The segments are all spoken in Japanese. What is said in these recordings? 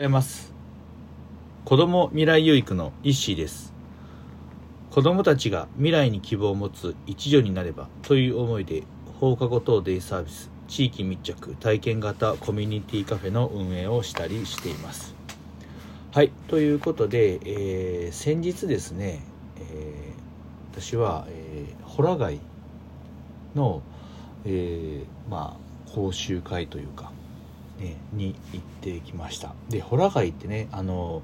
ございます。子ども未来養育のイッです。子どもたちが未来に希望を持つ一助になればという思いで放課後等デイサービス地域密着体験型コミュニティカフェの運営をしたりしています。はいということで、えー、先日ですね、えー、私は、えー、ホラ貝の、えー、まあ講習会というかね、に行ってきました。でホラ貝ってねあの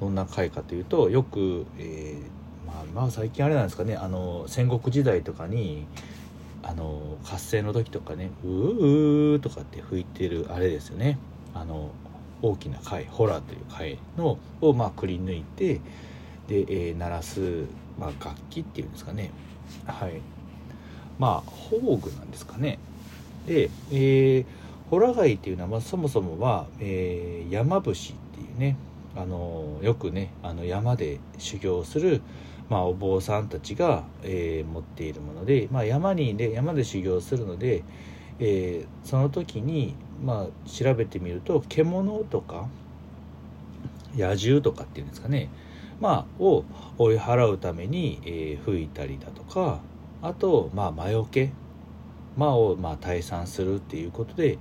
どんな会かというとよく、えー、まあ、まあ最近あれなんですかねあの戦国時代とかにあの合戦の時とかね「うーうー」とかって吹いてるあれですよね。あの大きな貝ホラーという貝のをまあくり抜いてで、えー、鳴らす、まあ、楽器っていうんですかね。はい。まあ宝具なんですかね。で、えーホラ貝っていうのは、まあ、そもそもは、えー、山伏っていうねあのよくねあの山で修行する、まあ、お坊さんたちが、えー、持っているもので、まあ、山にで山で修行するので、えー、その時に、まあ、調べてみると獣とか野獣とかっていうんですかね、まあ、を追い払うために、えー、吹いたりだとかあと、まあ、魔除け魔をまあ退散するっていうことで、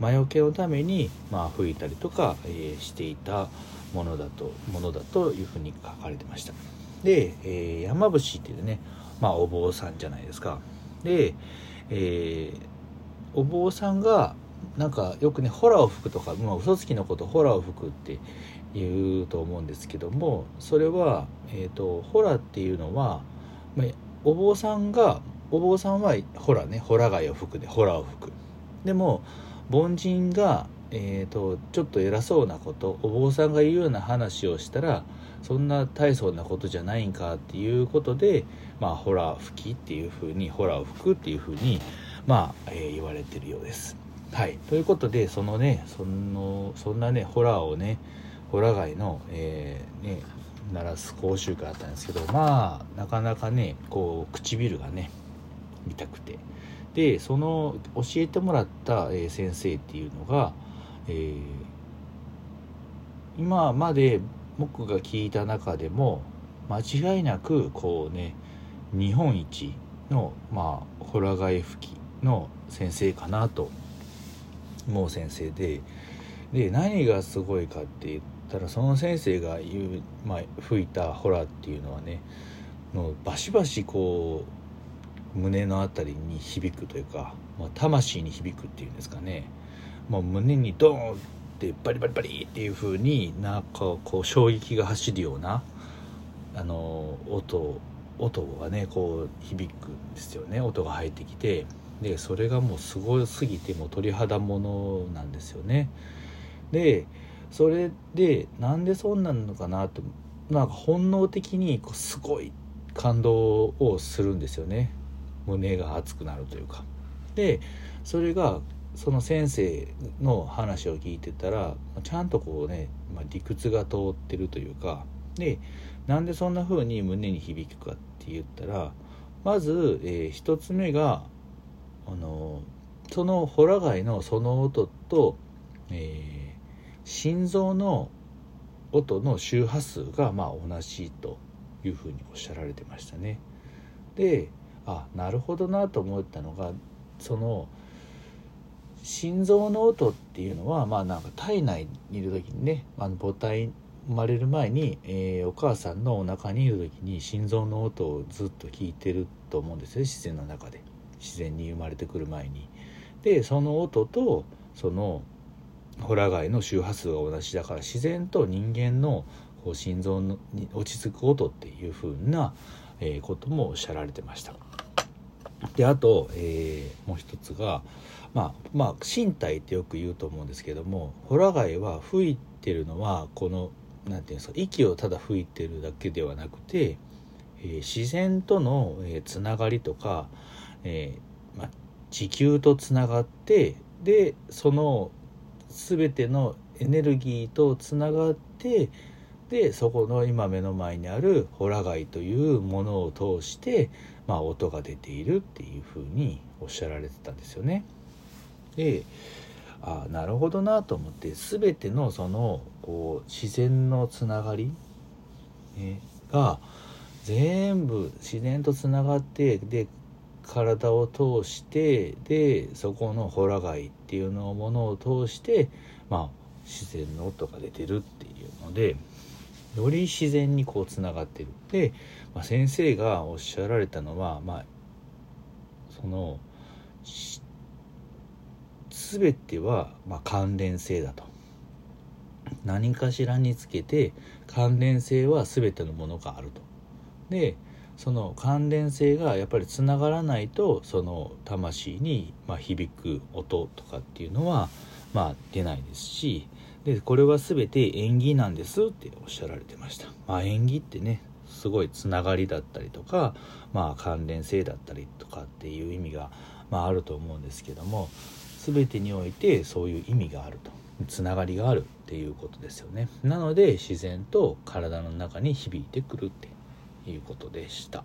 魔除けのために、まあ、吹いたりとか、えー、していたものだとものだというふうに書かれてました。で、えー、山伏っていうね、まあ、お坊さんじゃないですか。で、えー、お坊さんがなんかよくねホラを吹くとか、まあ、嘘つきのことホラを吹くって言うと思うんですけどもそれは、えーと、ホラっていうのは、まあ、お坊さんがお坊さんはホラねホラ貝を吹くでホラを吹く。でも凡人が、えーと、ちょっと偉そうなことお坊さんが言うような話をしたらそんな大層なことじゃないんかっていうことで、まあ、ホラー吹きっていうふうにホラーを吹くっていうふうに、まあえー、言われてるようです。はい、ということでそのねそのそんなねホラーをねホラ貝の、えー、ね鳴らす講習会あったんですけどまあなかなかねこう唇がね見たくてでその教えてもらった、え先生っていうのが、えー、今まで僕が聞いた中でも間違いなくこうね日本一のまあホラガイ吹きの先生かなと思う先生でで何がすごいかって言ったらその先生が言う、まあ、吹いたホラっていうのはねのバシバシこう胸の辺りに響くというか、まあ、魂に響くっていうんですかね、まあ、胸にドーンってバリバリバリっていう風になんかこう衝撃が走るようなあの音音がねこう響くんですよね。音が入ってきて。でそれがもうすごすぎてもう鳥肌ものなんですよね。でそれでなんでそんなのかなとなんか本能的にこうすごい感動をするんですよね。胸が熱くなるというかでそれがその先生の話を聞いてたらちゃんとこうね、まあ、理屈が通ってるというかでなんでそんな風に胸に響くかって言ったらまず、えー、一つ目があのそのホラ貝のその音と、えー、心臓の音の周波数がまあ同じというふうにおっしゃられてましたね。であなるほどなと思ったのがその心臓の音っていうのはまあなんか体内にいる時にねあの母体生まれる前に、えー、お母さんのお腹にいる時に心臓の音をずっと聞いてると思うんですよ自然の中で自然に生まれてくる前に。でその音とそのホラ貝の周波数が同じだから自然と人間の心臓に落ち着く音っていう風な、こともおっしゃられてました。であと、えー、もう一つがまあまあ身体ってよく言うと思うんですけどもホラ貝は吹いてるのはこの何て言うんですか息をただ吹いてるだけではなくて、えー、自然との、えー、つながりとか、えーまあ、地球とつながってでその全てのエネルギーとつながってでそこの今目の前にあるホラ貝というものを通して、まあ、音が出ているっていうふうにおっしゃられてたんですよね。であなるほどなと思って全てのそのこう自然のつながり、ね、が全部自然とつながってで体を通してでそこのホラ貝っていうのものを通してまあ自然の音が出てるっていうのでより自然にこうつながってる。で、まあ、先生がおっしゃられたのはまあその全てはま関連性だと。何かしらにつけて関連性は全てのものがあると。でその関連性がやっぱりつながらないとその魂にま響く音とかっていうのはまあ出ないですしでこれは全て縁起なんですっておっしゃられてました、まあ、縁起ってねすごいつながりだったりとか、まあ、関連性だったりとかっていう意味が、まあ、あると思うんですけども全てにおいてそういう意味があると。つながりがあるっていうことですよね。なので自然と体の中に響いてくるっていうことでした。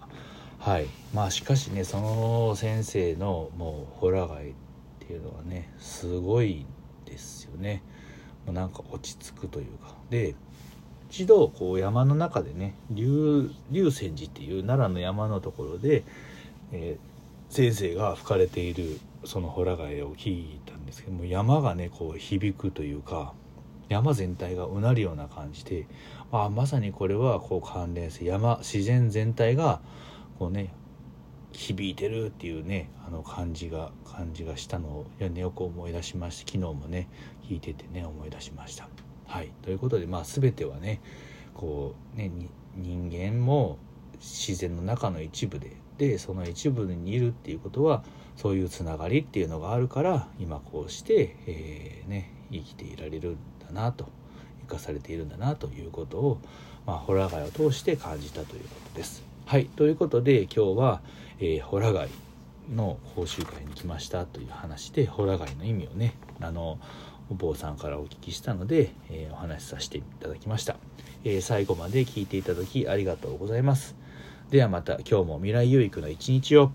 はい。まあしかしねその先生のもうホラ貝っていうのはねすごいですよね。なんか落ち着くというか。で一度こう山の中でね龍泉寺っていう奈良の山のところで、えー、先生が吹かれているそのホラ貝を聞いたんですけども山がねこう響くというか山全体がうなるような感じであまさにこれはこう関連性山自然全体がこうね響いてるっていうねあの感じが感じがしたのを、よく思い出しまして昨日もね聞いててね思い出しました。はいということでまあ全てはねこうね人間も自然の中の一部ででその一部にいるっていうことはそういうつながりっていうのがあるから今こうして、えー、ね、生きていられるんだなと生かされているんだなということを、まあ、ホラ貝を通して感じたということです。はい。ということで今日は、えー、ホラ貝の講習会に来ましたという話でホラ貝の意味をねあのお坊さんからお聞きしたので、えー、お話しさせていただきました、えー、最後まで聞いていただきありがとうございます。ではまた今日も未来有育の一日を。